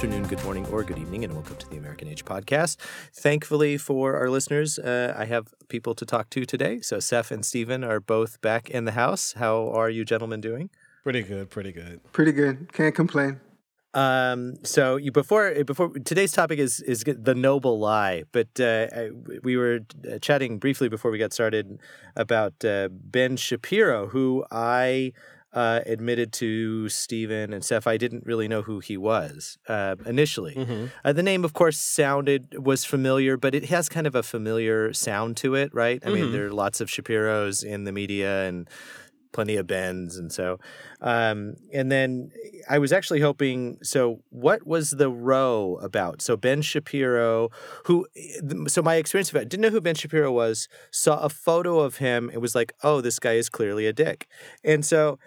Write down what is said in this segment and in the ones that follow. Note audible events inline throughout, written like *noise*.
Good afternoon, good morning, or good evening, and welcome to the American Age podcast. Thankfully for our listeners, uh, I have people to talk to today. So, Seph and Steven are both back in the house. How are you gentlemen doing? Pretty good, pretty good. Pretty good. Can't complain. Um, so you before before today's topic is is the noble lie, but uh, I, we were uh, chatting briefly before we got started about uh, Ben Shapiro, who I uh, admitted to Steven and Seph, I didn't really know who he was uh, initially. Mm-hmm. Uh, the name, of course, sounded was familiar, but it has kind of a familiar sound to it, right? I mm-hmm. mean, there are lots of Shapiros in the media and plenty of bends and so, um, and then I was actually hoping. So, what was the row about? So, Ben Shapiro, who, so my experience of it, didn't know who Ben Shapiro was. Saw a photo of him. It was like, oh, this guy is clearly a dick, and so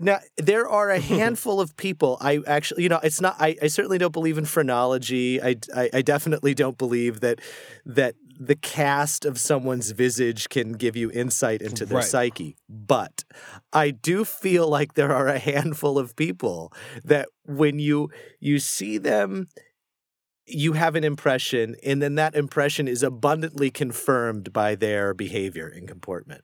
now there are a *laughs* handful of people. I actually, you know, it's not. I, I certainly don't believe in phrenology. I, I, I definitely don't believe that that the cast of someone's visage can give you insight into their right. psyche. But I do feel like there are a handful of people that when you you see them you have an impression, and then that impression is abundantly confirmed by their behavior and comportment.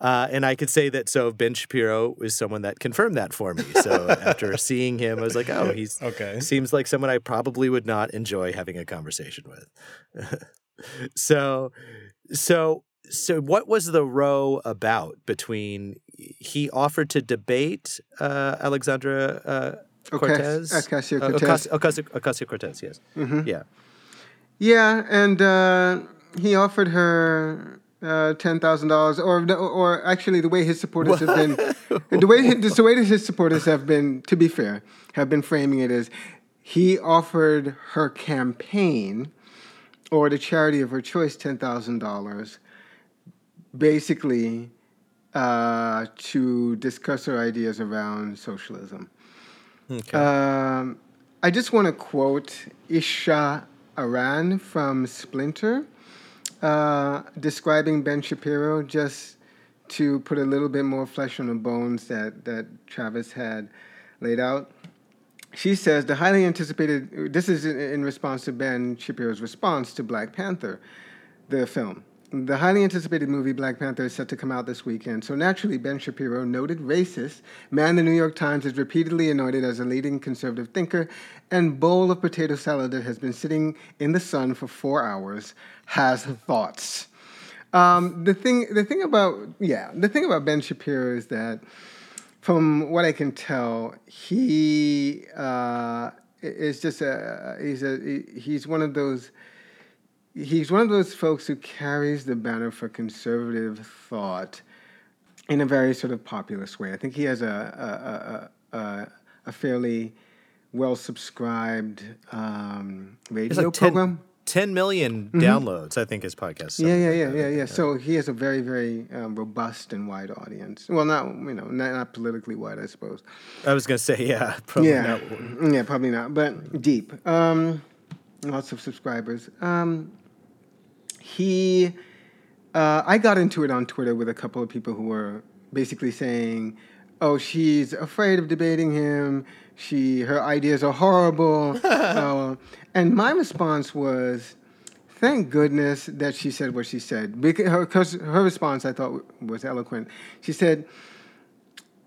Uh, and I could say that so Ben Shapiro is someone that confirmed that for me. So after *laughs* seeing him, I was like, oh, he's okay. Seems like someone I probably would not enjoy having a conversation with. *laughs* so, so, so what was the row about between he offered to debate uh, Alexandra? Uh, Cortez. Ocasio Cortez. Uh, Ocasio Cortez. Yes. Mm-hmm. Yeah. Yeah, and uh, he offered her uh, ten thousand dollars, or or actually, the way his supporters have been, the way his, *laughs* the way his supporters have been, to be fair, have been framing it as he offered her campaign or the charity of her choice ten thousand dollars, basically uh, to discuss her ideas around socialism. Okay. Um, I just want to quote Isha Aran from Splinter, uh, describing Ben Shapiro, just to put a little bit more flesh on the bones that, that Travis had laid out. She says the highly anticipated, this is in, response to Ben Shapiro's response to Black Panther, the film. The highly anticipated movie Black Panther is set to come out this weekend, so naturally, Ben Shapiro, noted racist, man the New York Times is repeatedly anointed as a leading conservative thinker, and bowl of potato salad that has been sitting in the sun for four hours, has thoughts. Um, the thing, the thing about yeah, the thing about Ben Shapiro is that, from what I can tell, he uh, is just a he's a he's one of those he's one of those folks who carries the banner for conservative thought in a very sort of populist way. I think he has a a, a, a fairly well subscribed um, radio like program. 10 million mm-hmm. downloads, I think his podcast. Yeah, yeah, yeah, yeah, yeah. So he has a very, very um, robust and wide audience. Well, not you know, not, not politically wide, I suppose. I was gonna say, *laughs* yeah, probably yeah, not. yeah, probably not, but deep. Um, lots of subscribers. Um, he, uh, I got into it on Twitter with a couple of people who were basically saying, "Oh, she's afraid of debating him. She, her ideas are horrible." *laughs* uh, and my response was, "Thank goodness that she said what she said." Because her, her response, I thought, was eloquent. She said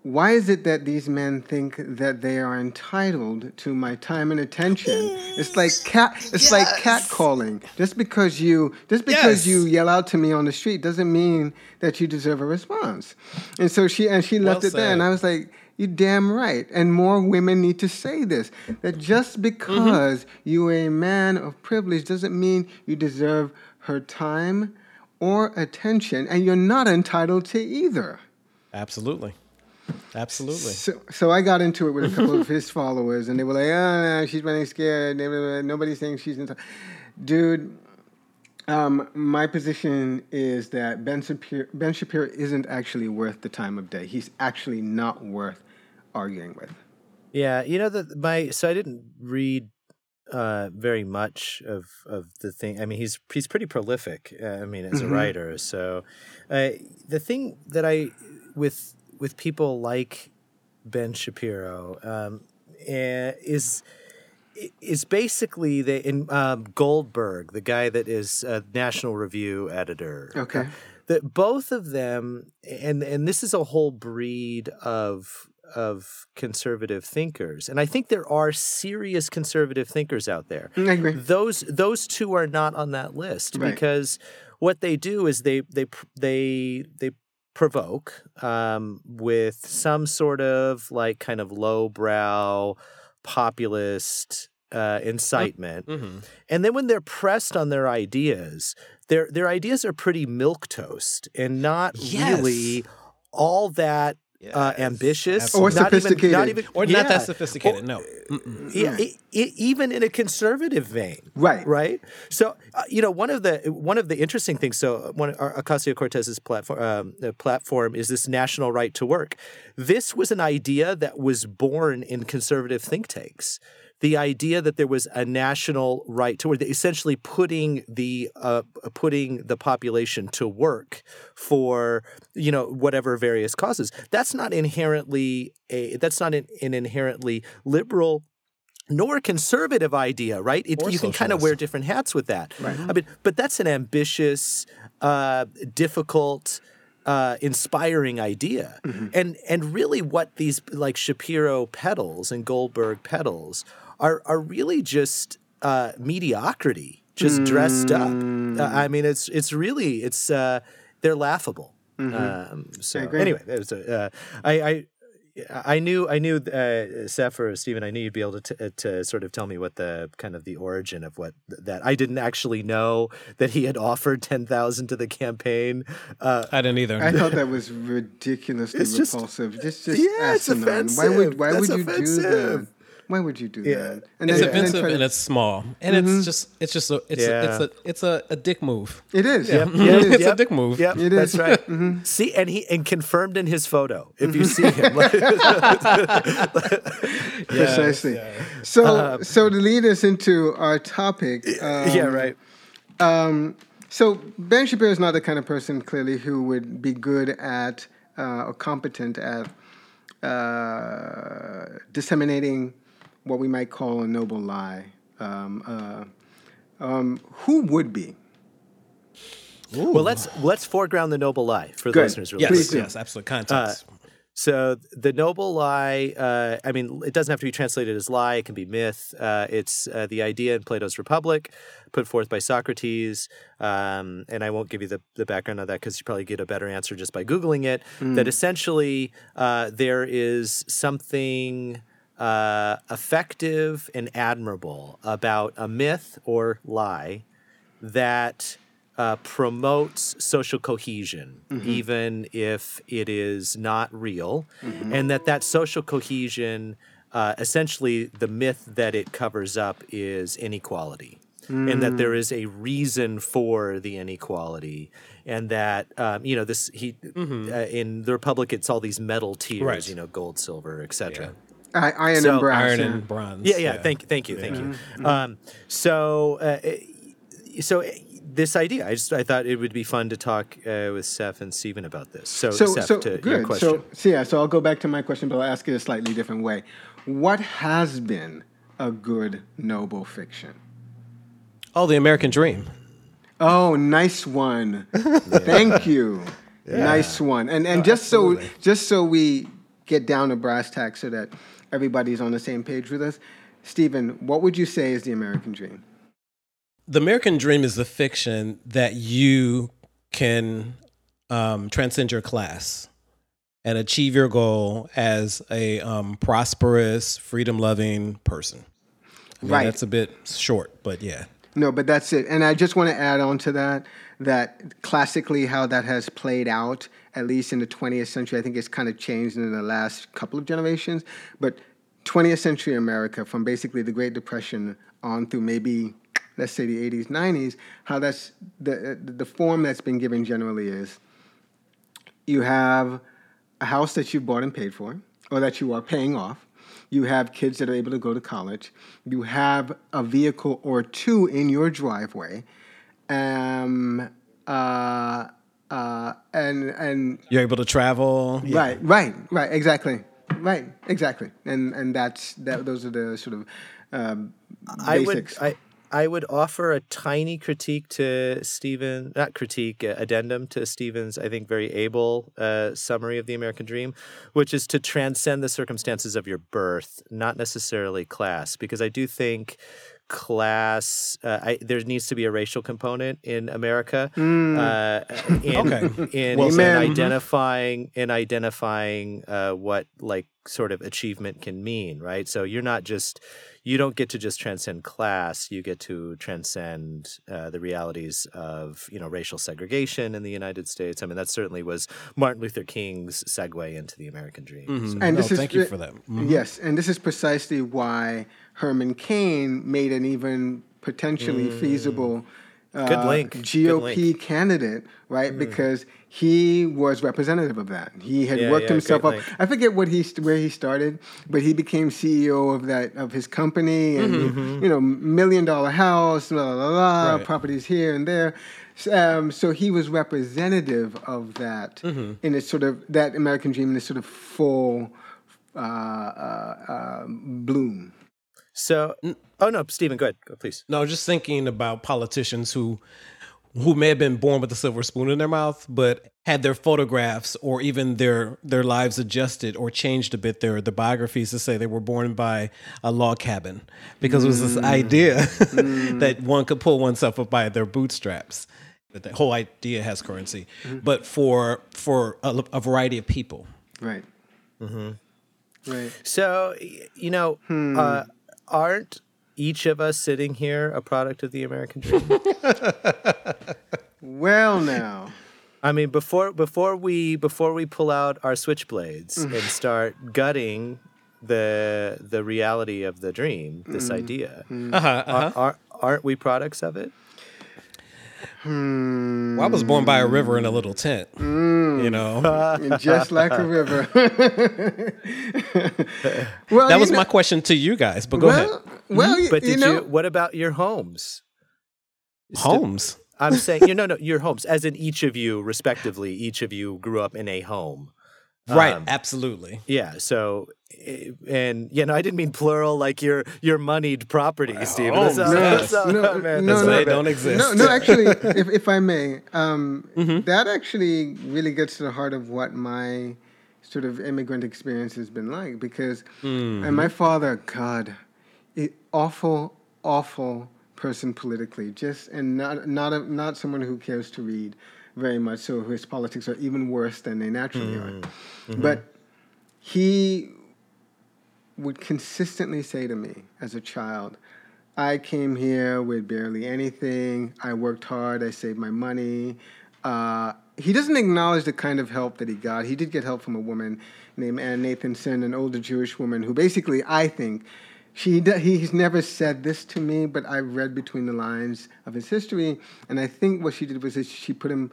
why is it that these men think that they are entitled to my time and attention? It's like cat it's yes. like cat calling. Just because you just because yes. you yell out to me on the street doesn't mean that you deserve a response. And so she and she left well it there and I was like you damn right. And more women need to say this. That just mm-hmm. because mm-hmm. you are a man of privilege doesn't mean you deserve her time or attention, and you're not entitled to either. Absolutely. Absolutely. So, so I got into it with a couple of his followers, and they were like, "Oh, no, she's running scared. Nobody's saying she's in." Dude, um, my position is that Ben Shapiro, ben Shapiro isn't actually worth the time of day. He's actually not worth arguing with. Yeah, you know that my so I didn't read uh, very much of of the thing. I mean, he's he's pretty prolific. Uh, I mean, as mm-hmm. a writer. So uh, the thing that I with with people like Ben Shapiro um, eh, is is basically the in um, Goldberg, the guy that is a National Review editor. Okay. that both of them, and and this is a whole breed of of conservative thinkers, and I think there are serious conservative thinkers out there. I agree. Those those two are not on that list Right. because what they do is they they they they provoke um, with some sort of like kind of lowbrow populist uh, incitement, Mm-hmm. and then when they're pressed on their ideas, their their ideas are pretty milk toast and not Yes. really all that uh, ambitious Or not even- sophisticated. not even, Or not that sophisticated. no. Mm-mm. E- e- e- even in a conservative vein, Right. Right. So, uh, you know, one of the one of the interesting things. So, one of Ocasio Cortez's platform um, uh, platform is this national right to work. This was an idea that was born in conservative think tanks. The idea that there was a national right to work, essentially putting the uh, putting the population to work for you know whatever various causes. That's not inherently a that's not an, an inherently liberal nor conservative idea, right? It, you can kind of wear different hats with that. Right. I mean, but that's an ambitious, uh, difficult, uh, inspiring idea, and and really what these like Shapiro peddles and Goldberg peddles are are really just uh, mediocrity, just dressed up. Uh, I mean, it's it's really it's uh, they're laughable. Um, so agree. anyway, there's a, uh, I, I I knew I knew uh, Seph or Steven. I knew you'd be able to, t- to sort of tell me what the kind of the origin of what th- that. I didn't actually know that he had offered ten thousand to the campaign. Uh, I didn't either. I thought that *laughs* was ridiculously It's just- repulsive. Just, just Yeah, it's asinine. Why would why That's would you do that? Why would you do Yeah. that? it's then- then offensive try to- and it's small, and it's just it's just a it's Yeah. a, it's a it's a, a dick move. it is. Yep, *laughs* yep, is. It's a dick move. Yep, It that's is. right. *laughs* See, and he and confirmed in his photo. If you see him, *laughs* Precisely. So, so to lead us into our topic, um, yeah, right. So Ben Shapiro is not the kind of person, clearly, who would be good at uh, or competent at uh, disseminating what we might call a noble lie. Um, uh, um, who would be? Well, let's let's foreground the noble lie for the Good. listeners. Really Yes, Please do. yes, absolute context. So the noble lie, uh, I mean, it doesn't have to be translated as lie. It can be myth. Uh, it's uh, the idea in Plato's Republic, put forth by Socrates. Um, and I won't give you the, the background of that because you probably get a better answer just by googling it. That essentially uh, there is something uh, effective and admirable about a myth or lie that uh, promotes social cohesion, even if it is not real, and that that social cohesion, uh, essentially, the myth that it covers up is inequality. And that there is a reason for the inequality, and that um, you know this he uh, in the republic it's all these metal tiers, Right. you know, gold, silver, etc. I, iron So- and brass. Iron yeah. and bronze. Yeah, yeah. Thank, thank you, thank you. Um, so, uh, so uh, this idea, I just I thought it would be fun to talk uh, with Seph and Steven about this. So, So, Seph, so to your good. question. So, so yeah. So I'll go back to my question, but I'll ask it a slightly different way. What has been a good noble fiction? Oh, the American Dream. Oh, nice one. *laughs* Thank you. Nice one. And and just so just so we get down to brass tacks so that everybody's on the same page with us, Steven, what would you say is the American dream? The American Dream is the fiction that you can um, transcend your class and achieve your goal as a um, prosperous, freedom loving person. I mean, Right. That's a bit short, but yeah. No, but that's it. And I just want to add on to that that classically how that has played out, at least in the 20th century, I think it's kind of changed in the last couple of generations. But 20th century America, from basically the Great Depression on through maybe, let's say, the 80s, 90s, how that's the, the form that's been given generally is you have a house that you bought and paid for, or that you are paying off. You have kids that are able to go to college. You have a vehicle or two in your driveway. Um, uh, uh, and and You're able to travel. right, right, right, exactly. Right, exactly, and and that's that. Those are the sort of um, I would. I I would offer a tiny critique to Steven, not critique, uh, addendum to Steven's, I think, very able uh, summary of the American dream, which is to transcend the circumstances of your birth, not necessarily class, because I do think class uh, I, there needs to be a racial component in america uh, in, Okay. in, Well in identifying in identifying uh, what like sort of achievement can mean right? So you're not just you don't get to just transcend class you get to transcend uh, the realities of you know racial segregation in the united states i mean that certainly was martin luther king's segue into the american dream so- And No, this is thank you for that. Mhm. Yes, and this is precisely why Herman Cain made an even potentially feasible uh, Good link. Good GOP link. candidate, right? Because he was representative of that. He had Yeah, worked yeah, himself up. link. I forget what he where he started, but he became CEO of that of his company, and you know, million dollar house, blah blah blah, Right. properties here and there. Um, so he was representative of that in its sort of that American dream in its sort of full uh, uh, uh, bloom. So oh no steven go ahead go, please No, just thinking about politicians who who may have been born with a silver spoon in their mouth, but had their photographs or even their their lives adjusted or changed a bit their their biographies to say they were born by a log cabin because it was this idea *laughs* that one could pull oneself up by their bootstraps. That the whole idea has currency, but for for a, a variety of people. Right. Mm-hmm. Right. So, you know, uh, aren't each of us sitting here a product of the American dream? *laughs* Well, now. I mean, before before we before we pull out our switchblades and start gutting the the reality of the dream, this idea, Uh-huh, uh-huh. are, are, aren't we products of it? Hmm. Well, I was born by a river in a little tent. Hmm. You know, *laughs* And just like a river. *laughs* well, that was know- my question to you guys. But go well, ahead. Well, hmm? you, But you know, you? What about your homes? Homes. I'm *laughs* saying, you know, no, your homes, as in each of you, respectively, each of you grew up in a home. Right, Um, absolutely. Yeah. So, and you know, I didn't mean plural like your your moneyed property, Steven. That's not- no, that's no, no, no. They don't exist. no, no. *laughs* Actually, if, if I may, um, Mm-hmm. that actually really gets to the heart of what my sort of immigrant experience has been like. Because, Mm-hmm. and my father, God, it, awful, awful person politically. Just and not not a, not someone who cares to read very much. So his politics are even worse than they naturally Mm-hmm. are. But he would consistently say to me as a child, I came here with barely anything. I worked hard. I saved my money. Uh, he doesn't acknowledge the kind of help that he got. He did get help from a woman named Ann Nathanson, an older Jewish woman who basically, I think, she he's never said this to me, but I read between the lines of his history, and I think what she did was that she put him,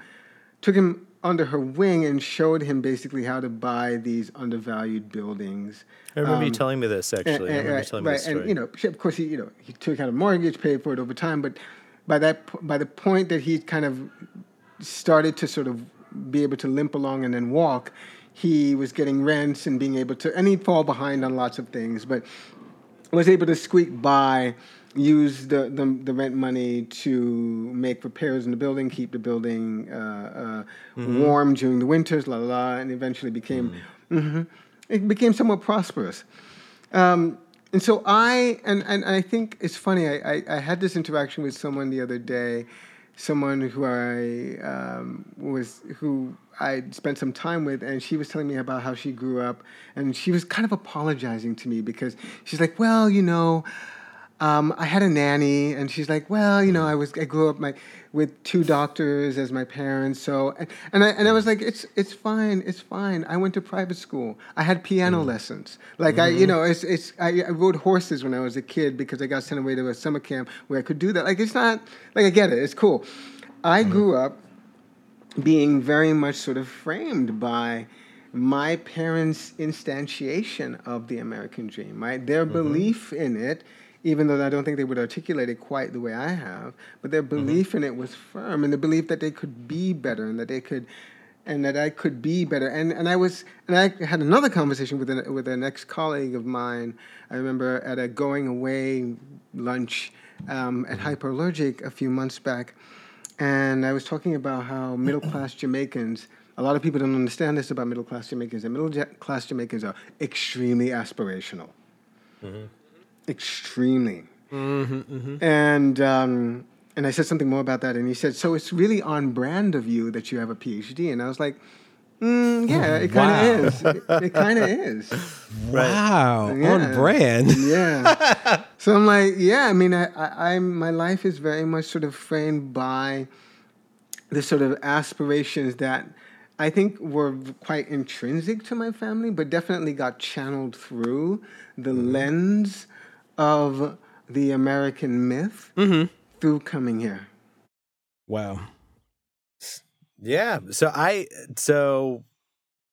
took him under her wing and showed him basically how to buy these undervalued buildings. I remember you Um, telling me this actually. I and, remember you right, telling me right, this story. and you know, of course, he you know he took out a mortgage, paid for it over time, but by that by the point that he kind of started to sort of be able to limp along and then walk, he was getting rents and being able to, and he'd fall behind on lots of things, but was able to squeak by, use the, the, the rent money to make repairs in the building, keep the building uh, uh, warm during the winters, la la la, and eventually became, mhm. it became somewhat prosperous. Um, and so I and, and I think it's funny. I, I, I had this interaction with someone the other day, someone who I um, was who I spent some time with, and she was telling me about how she grew up, and she was kind of apologizing to me because she's like, well, you know. Um, I had a nanny, and she's like, "Well, you know, I was I grew up my with two doctors as my parents, so and, and I and I was like, it's it's fine, it's fine. I went to private school. I had piano mm. lessons. Like I, you mm-hmm. know, it's it's I, I rode horses when I was a kid because I got sent away to a summer camp where I could do that. Like it's not like I get it. It's cool. I mm-hmm. grew up being very much sort of framed by my parents' instantiation of the American dream, right? Their mm-hmm. belief in it, even though I don't think they would articulate it quite the way I have, but their belief in it was firm, and the belief that they could be better and that they could and that I could be better. And and I was and I had another conversation with an, with an ex colleague of mine. I remember at a going away lunch um, at Hyperallergic a few months back, and I was talking about how middle class *clears throat* Jamaicans. A lot of people don't understand this about middle class Jamaicans. And middle class Jamaicans are extremely aspirational, mm-hmm. Extremely. Mm-hmm, mm-hmm. And um, and I said something more about that, and he said, "So it's really on brand of you that you have a PhD." And I was like, mm, "Yeah, it kind of wow. is. It, it kind of is." *laughs* Wow, yeah. on brand. *laughs* yeah. So I'm like, yeah. I mean, I, I, I'm my life is very much sort of framed by the sort of aspirations that I think were quite intrinsic to my family, but definitely got channeled through the mm-hmm. lens of the American myth. Mm-hmm through coming here. Wow. Yeah. So I so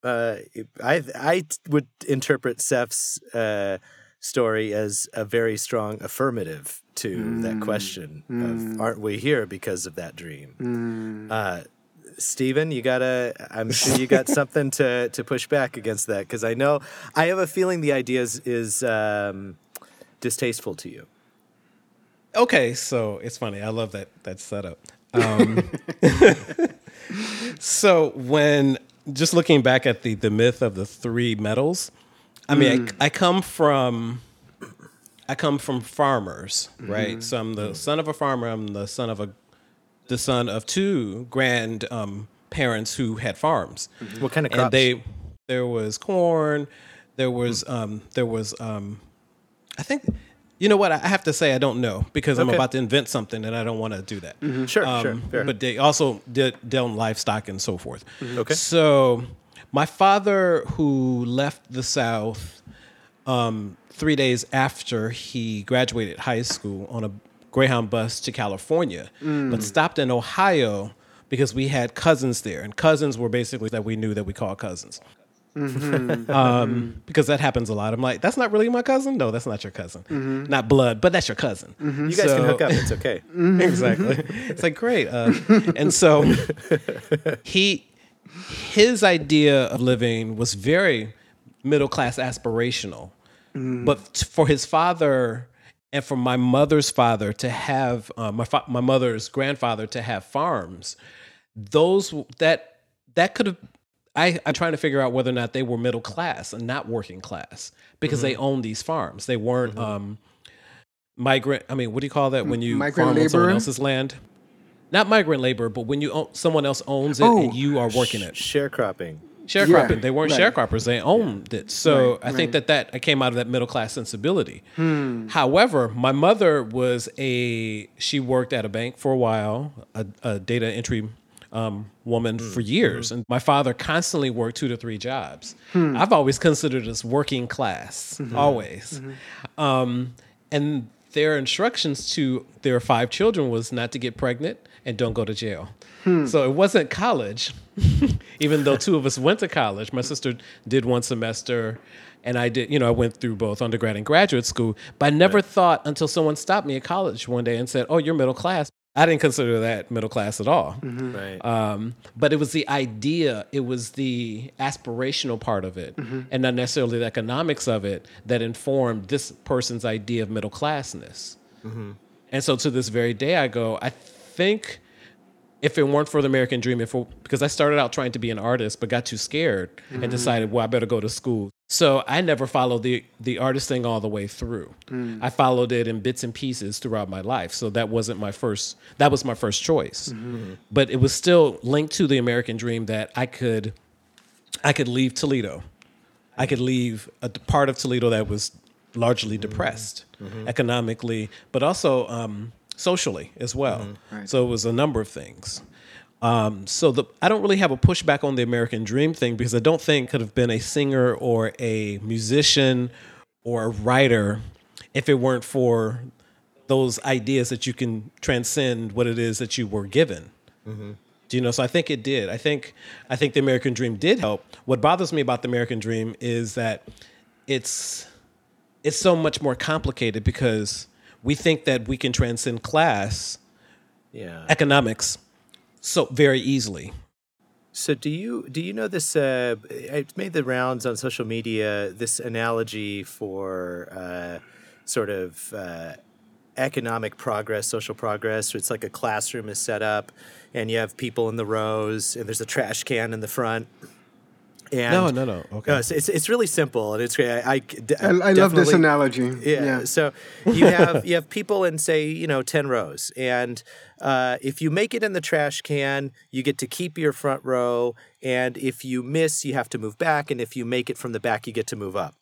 uh I I would interpret Seph's uh story as a very strong affirmative to mm. that question mm. of aren't we here because of that dream. Mm. Uh Steven, you gotta. I'm sure you got *laughs* something to to push back against that because I know I have a feeling the idea is, is um, distasteful to you. Okay, so it's funny. I love that that setup. Um, *laughs* *laughs* so when just looking back at the the myth of the three metals, I mean, mm. I, I, come from I come from farmers, right? Mm. So I'm the son of a farmer. I'm the son of a the son of two grand um, parents who had farms. Mm-hmm. What kind of crops? And they there was corn. There was um, there was um, I think you know what? I have to say I don't know because I'm about to invent something and I don't want to do that. Mm-hmm. Sure, um, sure. Fair. But they also did dealt in livestock and so forth. Mm-hmm. Okay. So my father, who left the South um, three days after he graduated high school on a Greyhound bus to California, mm. but stopped in Ohio because we had cousins there, and cousins were basically that we knew that we called cousins. Mm-hmm. um, because that happens a lot. I'm like, that's not really my cousin. No, that's not your cousin. Mm-hmm. Not blood, but that's your cousin. Mm-hmm. You guys so, can hook up. It's okay. *laughs* Mm-hmm. exactly. It's like great. Uh, *laughs* and so he, his idea of living was very middle class aspirational, mm. but for his father and for my mother's father to have uh, my fa- my mother's grandfather to have farms, those that that could have I, I'm trying to figure out whether or not they were middle class and not working class because mm-hmm. they owned these farms. They weren't mm-hmm. um, migrant. I mean, what do you call that when you migrant farm labor? on someone else's land? Not migrant labor, but when you own, someone else owns it oh, and you are working it. Sharecropping. Sharecropping. Yeah, they weren't right. sharecroppers. They owned it. So right, I think right. that that came out of that middle class sensibility. Hmm. However, my mother was a. She worked at a bank for a while, a, a data entry um, woman mm. for years. Mm. And my father constantly worked two to three jobs. Hmm. I've always considered us working class, mm-hmm. always. Mm-hmm. Um, and their instructions to their five children was not to get pregnant and don't go to jail. Hmm. So it wasn't college, *laughs* even though two of us went to college. My sister did one semester, and I did, you know, I went through both undergrad and graduate school. But I never right. thought until someone stopped me at college one day and said, Oh, you're middle class. I didn't consider that middle class at all. Mm-hmm. Right. Um, but it was the idea, it was the aspirational part of it, mm-hmm. and not necessarily the economics of it that informed this person's idea of middle classness. Mm-hmm. And so to this very day, I go, I think if it weren't for the American dream, if it, because I started out trying to be an artist, but got too scared mm-hmm. and decided, well, I better go to school. So I never followed the the artist thing all the way through. Mm. I followed it in bits and pieces throughout my life. So that wasn't my first. That was my first choice. Mm-hmm. But it was still linked to the American dream that I could, I could leave Toledo. I could leave a part of Toledo that was largely mm-hmm. depressed mm-hmm. economically, but also. Um, socially as well. Mm-hmm. Right. So it was a number of things. Um, so the I don't really have a pushback on the American Dream thing because I don't think could have been a singer or a musician or a writer if it weren't for those ideas that you can transcend what it is that you were given. Mm-hmm. Do you know? So I think it did. I think I think the American Dream did help. What bothers me about the American Dream is that it's it's so much more complicated because we think that we can transcend class, yeah. economics, so very easily. So do you do you know this? Uh, it made the rounds on social media. This analogy for uh, sort of uh, economic progress, social progress. It's like a classroom is set up, and you have people in the rows, and there's a trash can in the front. And, no, no, no. Okay. Uh, so it's it's really simple and it's great. I, I, I, I love this analogy. Yeah. yeah. So *laughs* you have you have people in say you know ten rows, and uh, if you make it in the trash can, you get to keep your front row, and if you miss, you have to move back, and if you make it from the back, you get to move up.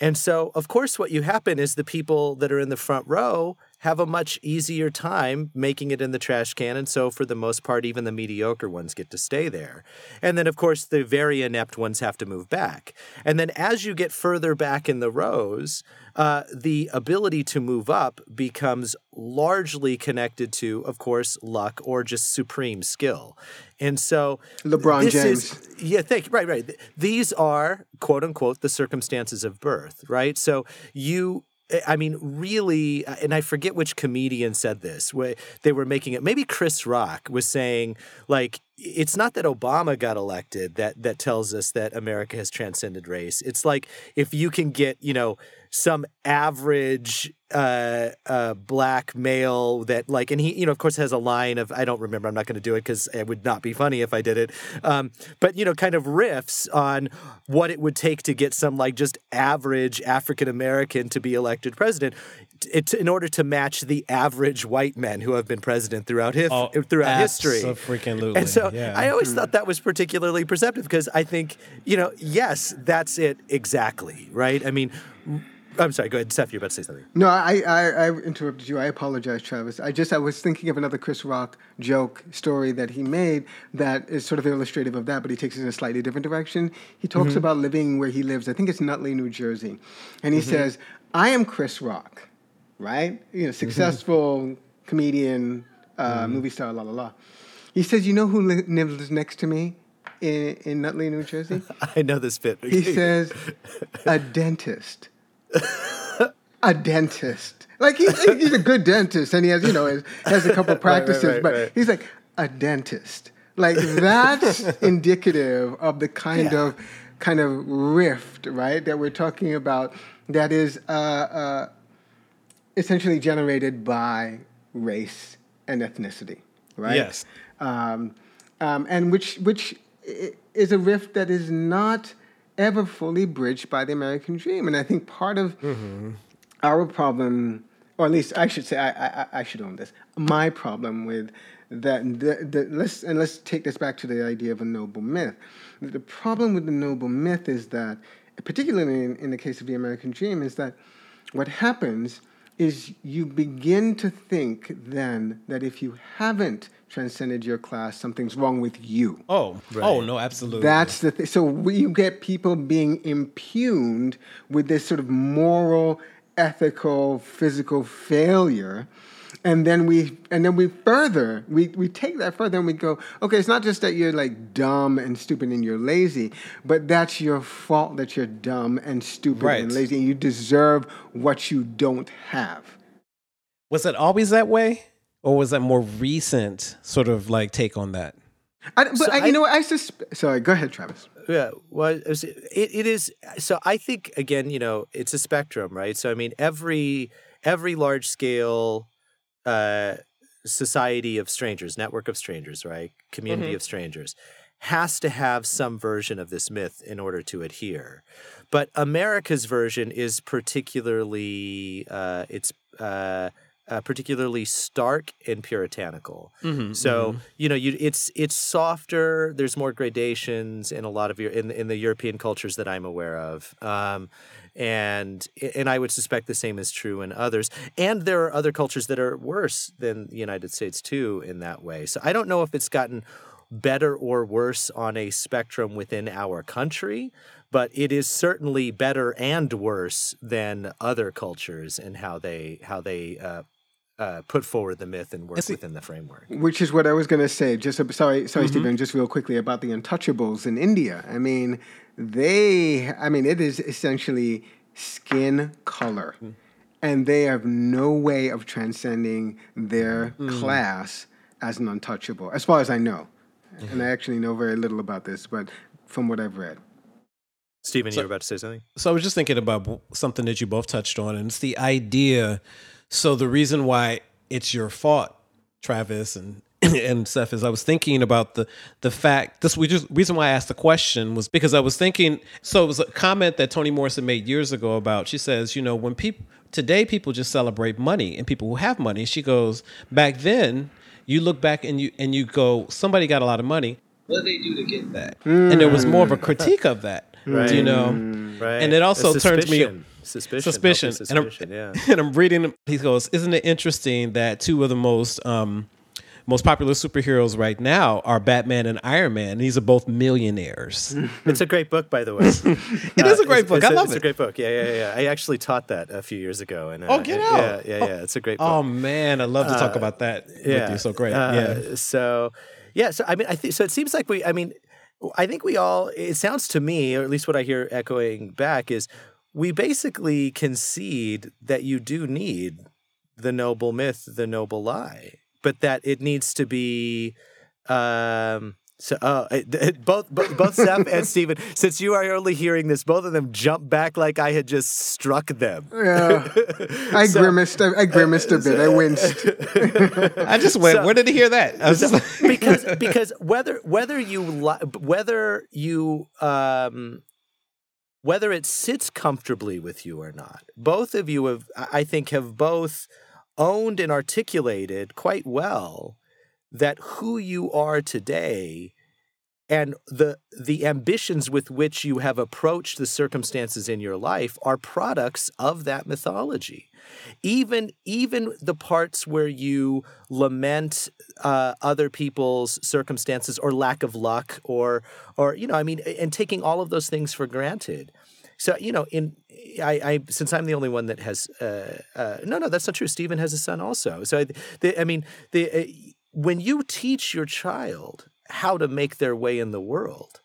And so, of course, what you happen is the people that are in the front row have a much easier time making it in the trash can. And so, for the most part, even the mediocre ones get to stay there. And then, of course, the very inept ones have to move back. And then, as you get further back in the rows, uh, the ability to move up becomes largely connected to, of course, luck or just supreme skill. And so, LeBron James. Is, yeah, thank you. Right, right. These are quote unquote the circumstances of birth, right? So you I mean, really, uh, and I forget which comedian said this. Where they were making it. Maybe Chris Rock was saying, like, it's not that Obama got elected that that tells us that America has transcended race. It's like if you can get, you know, some average uh, uh, black male that like, and he, you know, of course, has a line of I don't remember. I'm not going to do it because it would not be funny if I did it. Um, but you know, kind of riffs on what it would take to get some like just average African American to be elected president. It, in order to match the average white men who have been president throughout his, oh, throughout history. Freaking and so yeah. I always thought that was particularly perceptive because I think you know, yes, that's it exactly, right? I mean I'm sorry. Go ahead, Seph. You're about to say something. No, I, I, I interrupted you. I apologize, Travis. I just I was thinking of another Chris Rock joke story that he made that is sort of illustrative of that, but he takes it in a slightly different direction. He talks mm-hmm. about living where he lives. I think it's Nutley, New Jersey, and he mm-hmm. says, "I am Chris Rock, right? You know, mm-hmm. successful mm-hmm. comedian, uh, mm-hmm. movie star, la la la." He says, "You know who li- lives next to me?" In, in Nutley, New Jersey? *laughs* I know this bit. he says, a dentist *laughs* a dentist. Like he's, he's a good dentist, and he has you know has, has a couple *laughs* practices, right, right, right, but he's like a dentist. Like that's indicative of the kind yeah. of kind of rift, right, that we're talking about. That is uh, uh, essentially generated by race and ethnicity, right? Yes. Um, um, and which which is a rift that is not ever fully bridged by the American dream. And I think part of mm-hmm. our problem, or at least I should say, I, I, I should own this. My problem with that, the, the, let's and let's take this back to the idea of a noble myth. The problem with the noble myth is that, particularly in, in the case of the American dream, is that what happens is you begin to think then that if you haven't transcended your class, something's wrong with you. Oh, right. oh no, absolutely. That's the thing. So you get people being impugned with this sort of moral, ethical, physical failure. And then we and then we further we, we take that further and we go, okay, it's not just that you're like dumb and stupid and you're lazy, but that's your fault that you're dumb and stupid right. and lazy and you deserve what you don't have. Was it always that way? or was that more recent sort of like take on that? I, but so I, you I, know what I susp- sorry go ahead Travis yeah well it, it is so I think again you know it's a spectrum right so I mean every every large scale uh, society of strangers network of strangers right community mm-hmm. of strangers has to have some version of this myth in order to adhere but America's version is particularly uh, it's uh, uh, particularly stark and puritanical. Mm-hmm, so mm-hmm. you know, you it's it's softer. There's more gradations in a lot of your in in the European cultures that I'm aware of. Um, and and I would suspect the same is true in others. And there are other cultures that are worse than the United States too in that way. So I don't know if it's gotten better or worse on a spectrum within our country, but it is certainly better and worse than other cultures and how they how they uh, uh, put forward the myth and work see, within the framework. Which is what I was going to say. Just sorry, sorry, mm-hmm. Steven. Just real quickly about the Untouchables in India. I mean, they. I mean, it is essentially skin color, mm. and they have no way of transcending their mm. class as an untouchable, as far as I know. mm-hmm. and I actually know very little about this, but from what I've read. Steven, so, you were about to say something? So I was just thinking about something that you both touched on, and it's the idea. So the reason why it's your fault, Travis and *clears throat* and Seph, is I was thinking about the the fact this we just reason why I asked the question was because I was thinking so it was a comment that Toni Morrison made years ago about she says, you know, when people today people just celebrate money and people who have money. She goes, back then, you look back and you and you go, somebody got a lot of money. What did they do to get that? Mm. And there was more of a critique of that. Right. You know? Right. And it also turns me suspicion. Suspicion. suspicion and, I'm, *laughs* yeah. and I'm reading he goes, Isn't it interesting that two of the most um, most popular superheroes right now are Batman and Iron Man. These are both millionaires. *laughs* it's a great book, by the way. *laughs* it uh, is a great book. I love it's it. It's a great book. Yeah, yeah, yeah. I actually taught that a few years ago. And, uh, oh, get out! Yeah, yeah, yeah. It's a great book. Oh man, I love to talk uh, about that yeah, with you. So great. Uh, yeah. So, yeah. So I mean, I think so. It seems like we. I mean, I think we all. It sounds to me, or at least what I hear echoing back, is we basically concede that you do need the noble myth, the noble lie but that it needs to be um, so uh, *laughs* it, it, both both, both Seph and Steven, since you are only hearing this, both of them jump back like I had just struck them. Yeah, *laughs* I so, grimaced. I, I grimaced a bit. I *laughs* winced. I just went. So, where did he hear that? So, like, because because whether whether you whether you um, whether it sits comfortably with you or not, both of you have I think have both owned and articulated quite well that who you are today and the the ambitions with which you have approached the circumstances in your life are products of that mythology even even the parts where you lament uh, other people's circumstances or lack of luck or or you know i mean and taking all of those things for granted so you know, in I, I since I'm the only one that has uh, uh, no, no, that's not true. Steven has a son also. So I, the, I mean, the uh, when you teach your child how to make their way in the world,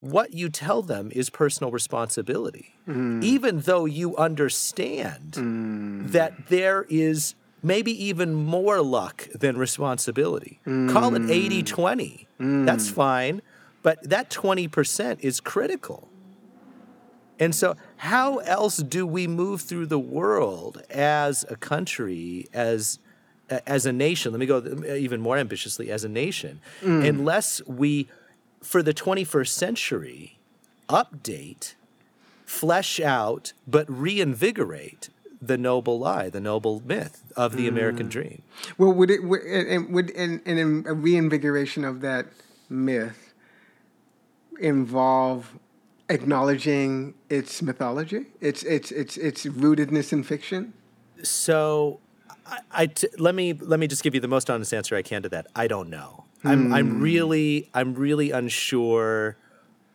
what you tell them is personal responsibility, mm. even though you understand mm. that there is maybe even more luck than responsibility. Mm. Call it 80 20. That's fine. But that 20% is critical. And so, how else do we move through the world as a country, as as a nation? Let me go even more ambitiously, as a nation, mm. unless we, for the 21st century, update, flesh out, but reinvigorate the noble lie, the noble myth of the mm. American dream. Well, would it would and would and, and a reinvigoration of that myth involve acknowledging its mythology, its its its its rootedness in fiction? So, I, I t- let me let me just give you the most honest answer I can to that. I don't know. Hmm. I'm I'm hmm. really I'm really unsure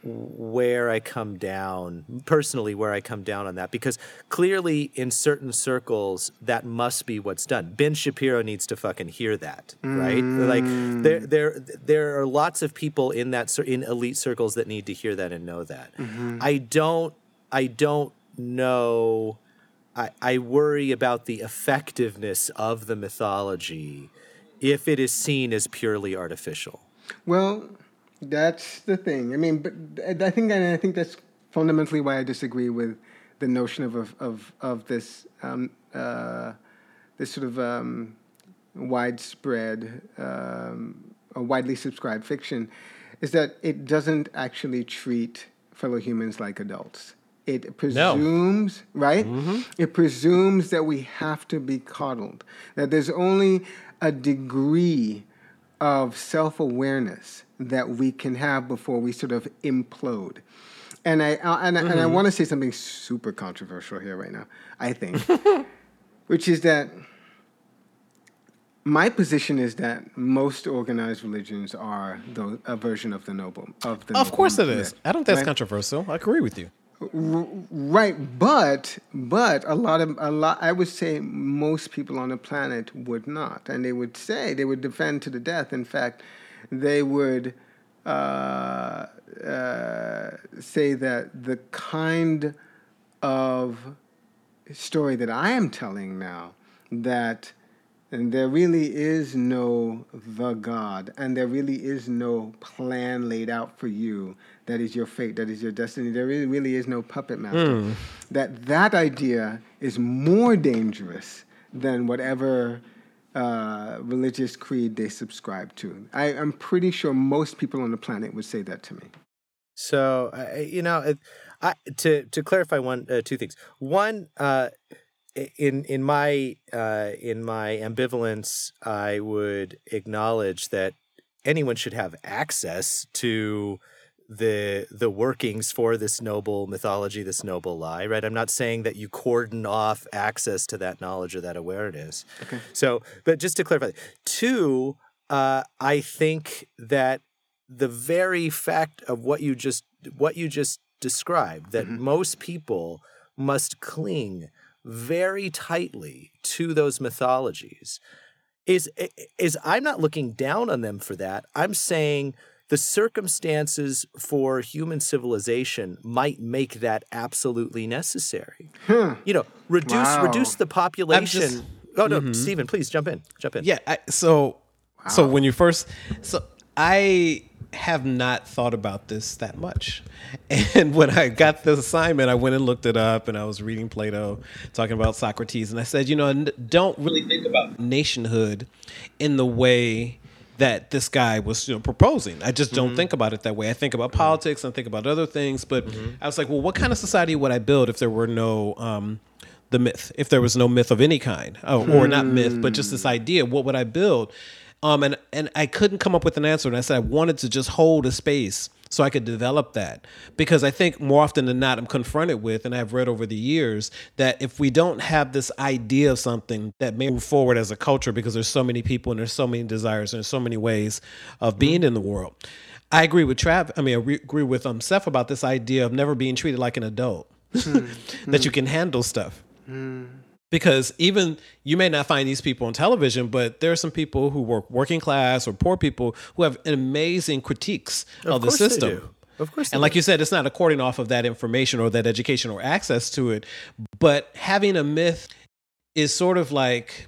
where I come down personally, where I come down on that, because clearly in certain circles that must be what's done. Ben Shapiro needs to fucking hear that, right? Mm. Like there, there, there are lots of people in that in elite circles that need to hear that and know that. Mm-hmm. I don't, I don't know. I, worry about the effectiveness of the mythology if it is seen as purely artificial. Well, that's the thing. I mean, but I think and I think that's fundamentally why I disagree with the notion of of of, of this um, uh, this sort of um, widespread um, or widely subscribed fiction is that it doesn't actually treat fellow humans like adults. It presumes, no. right? Mm-hmm. It presumes that we have to be coddled, that there's only a degree of self awareness that we can have before we sort of implode. And I uh, and, mm-hmm. and I mm-hmm. want to say something super controversial here right now. I think, *laughs* which is that my position is that most organized religions are the, a version of the noble of the. Of course, it is. I don't think that's right? controversial. I agree with you. Right, but but a lot of a lot I would say most people on the planet would not, and they would say they would defend to the death. In fact, they would uh, uh, say that the kind of story that I am telling now, that And there really is no the God, and there really is no plan laid out for you that is your fate, that is your destiny. There really, really is no puppet master. Mm. That that idea is more dangerous than whatever uh, religious creed they subscribe to. I, am pretty sure most people on the planet would say that to me. So, uh, you know, I, to to clarify one uh, two things. One, uh, in in my uh, in my ambivalence, I would acknowledge that anyone should have access to the the workings for this noble mythology, this noble lie, right? I'm not saying that you cordon off access to that knowledge or that awareness. Okay. So, but just to clarify, two, uh, I think that the very fact of what you just what you just described, that mm-hmm. most people must cling very tightly to those mythologies is is I'm not looking down on them for that. I'm saying the circumstances for human civilization might make that absolutely necessary. Hmm. You know, reduce wow. reduce the population. Just, oh no, mm-hmm. Steven, please jump in. Jump in. Yeah. I, so wow. so when you first so I have not thought about this that much. *laughs* And when I got the assignment, I went and looked it up and I was reading Plato, talking about Socrates. And I said, you know, don't really think about nationhood in the way that this guy was you know, proposing. I just don't mm-hmm. think about it that way. I think about politics and think about other things. But mm-hmm. I was like, well, what kind of society would I build if there were no. Um, the myth, if there was no myth of any kind, oh, or not myth, but just this hmm. idea, what would I build? Um, and and I couldn't come up with an answer. And I said I wanted to just hold a space so I could develop that because I think more often than not I'm confronted with, and I've read over the years that if we don't have this idea of something that may move forward as a culture, because there's so many people and there's so many desires and there's so many ways of being mm-hmm. in the world. I agree with Trav. I mean, I re- agree with um, Seph about this idea of never being treated like an adult, mm-hmm. *laughs* that you can handle stuff. Mm because even you may not find these people on television, but there are some people who work working class or poor people who have amazing critiques of, of the system. Of course. And like you said, it's not according off of that information or that education or access to it, but having a myth is sort of like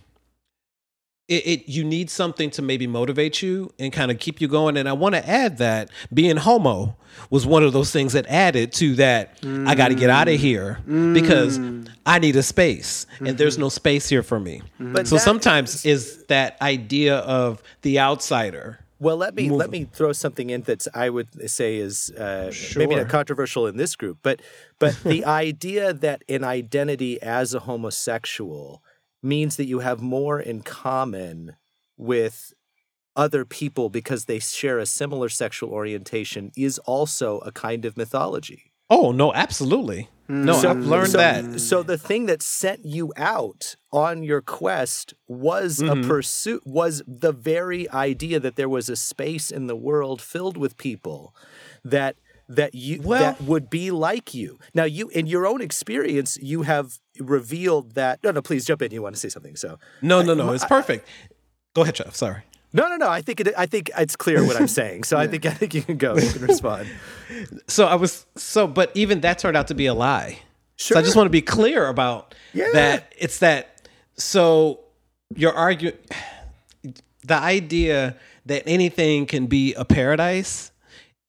it, it, you need something to maybe motivate you and kind of keep you going. And I want to add that being homo was one of those things that added to that. Mm. I got to get out of here mm. because I need a space, mm-hmm. and there's no space here for me. Mm-hmm. But so sometimes is, is that idea of the outsider. Well, let me let me throw something in that I would say is uh, sure. maybe not controversial in this group, but but *laughs* the idea that an identity as a homosexual means that you have more in common with other people because they share a similar sexual orientation is also a kind of mythology. Oh, no, absolutely. No, so, I've learned so, that. So the thing that sent you out on your quest was mm-hmm. a pursuit was the very idea that there was a space in the world filled with people that that you well, that would be like you. Now you in your own experience you have revealed that No, no, please jump in. You want to say something. So No, no, no. I, it's perfect. Go ahead, Jeff. Sorry. No, no, no. I think it. I think it's clear what I'm saying. So yeah. I think I think you can go. You can respond. *laughs* so I was so, but even that turned out to be a lie. Sure. So I just want to be clear about yeah. that. It's that. So your argument, the idea that anything can be a paradise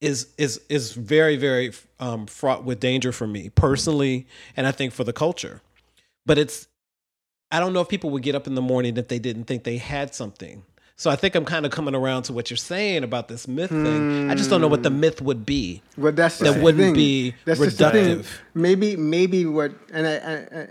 is is is very very um, fraught with danger for me personally, and I think for the culture. But it's I don't know if people would get up in the morning if they didn't think they had something. So I think I'm kind of coming around to what you're saying about this myth thing. I just don't know what the hmm. myth would be. Well, that's that wouldn't thing. be that's reductive. Maybe, maybe what, and I, I, I,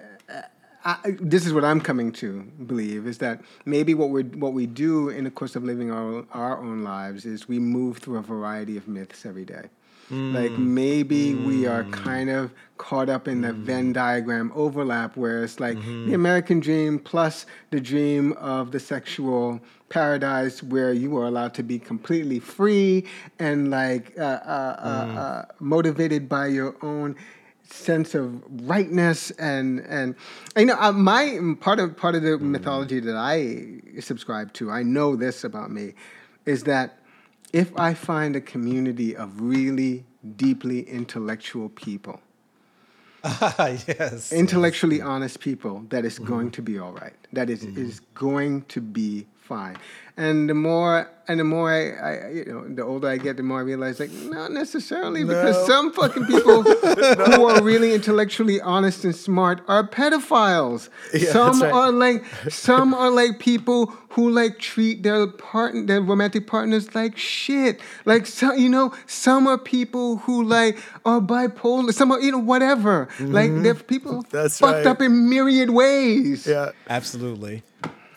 this is what I'm coming to believe is that maybe what we what we do in the course of living our our own lives is we move through a variety of myths every day. Mm. Like maybe mm. we are mm. kind of caught up in the mm. Venn diagram overlap where it's like mm-hmm. the American dream plus the dream of the sexual paradise where you are allowed to be completely free and like uh, uh, uh, mm. uh motivated by your own sense of rightness and and you know uh, my part of part of the mm. mythology that I subscribe to I know this about me is that if I find a community of really deeply intellectual people Ah, *laughs* yes. Intellectually honest people that is going to be all right. That is, is going to be fine. And the more and the more I, I, you know, the older I get, the more I realize, like, not necessarily, because some fucking people *laughs* who are really intellectually honest and smart are pedophiles. Yeah, some right. are like, some are like people who like treat their partner, their romantic partners like shit. Like, so, you know, some are people who like are bipolar. Some are, you know, whatever. Like, they're people Mm-hmm. That's fucked right. up in myriad ways. Yeah. Absolutely.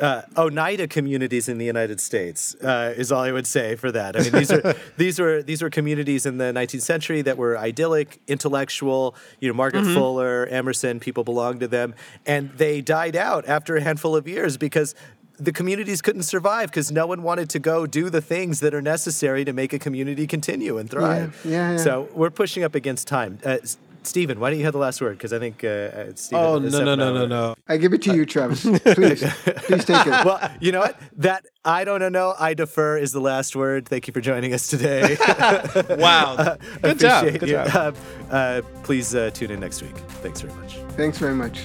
Uh, Oneida communities in the United States uh, is all I would say for that. I mean, these are *laughs* these were these were communities in the 19th century that were idyllic, intellectual. You know, Margaret Fuller, Emerson, people belonged to them, and they died out after a handful of years because. The communities couldn't survive because no one wanted to go do the things that are necessary to make a community continue and thrive. yeah, yeah. So we're pushing up against time. Uh, Steven, why don't you have the last word? Because I think uh, uh, Steven. Oh no no no no no. I give it to you, Travis. Please, please take it. Well, you know what? That I don't know. No, I defer is the last word. Thank you for joining us today. *laughs* *laughs* Wow. Good job. Appreciate Good you. job. Uh, uh, please uh, tune in next week. Thanks very much. Thanks very much.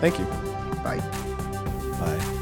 Thank you. Bye. Bye.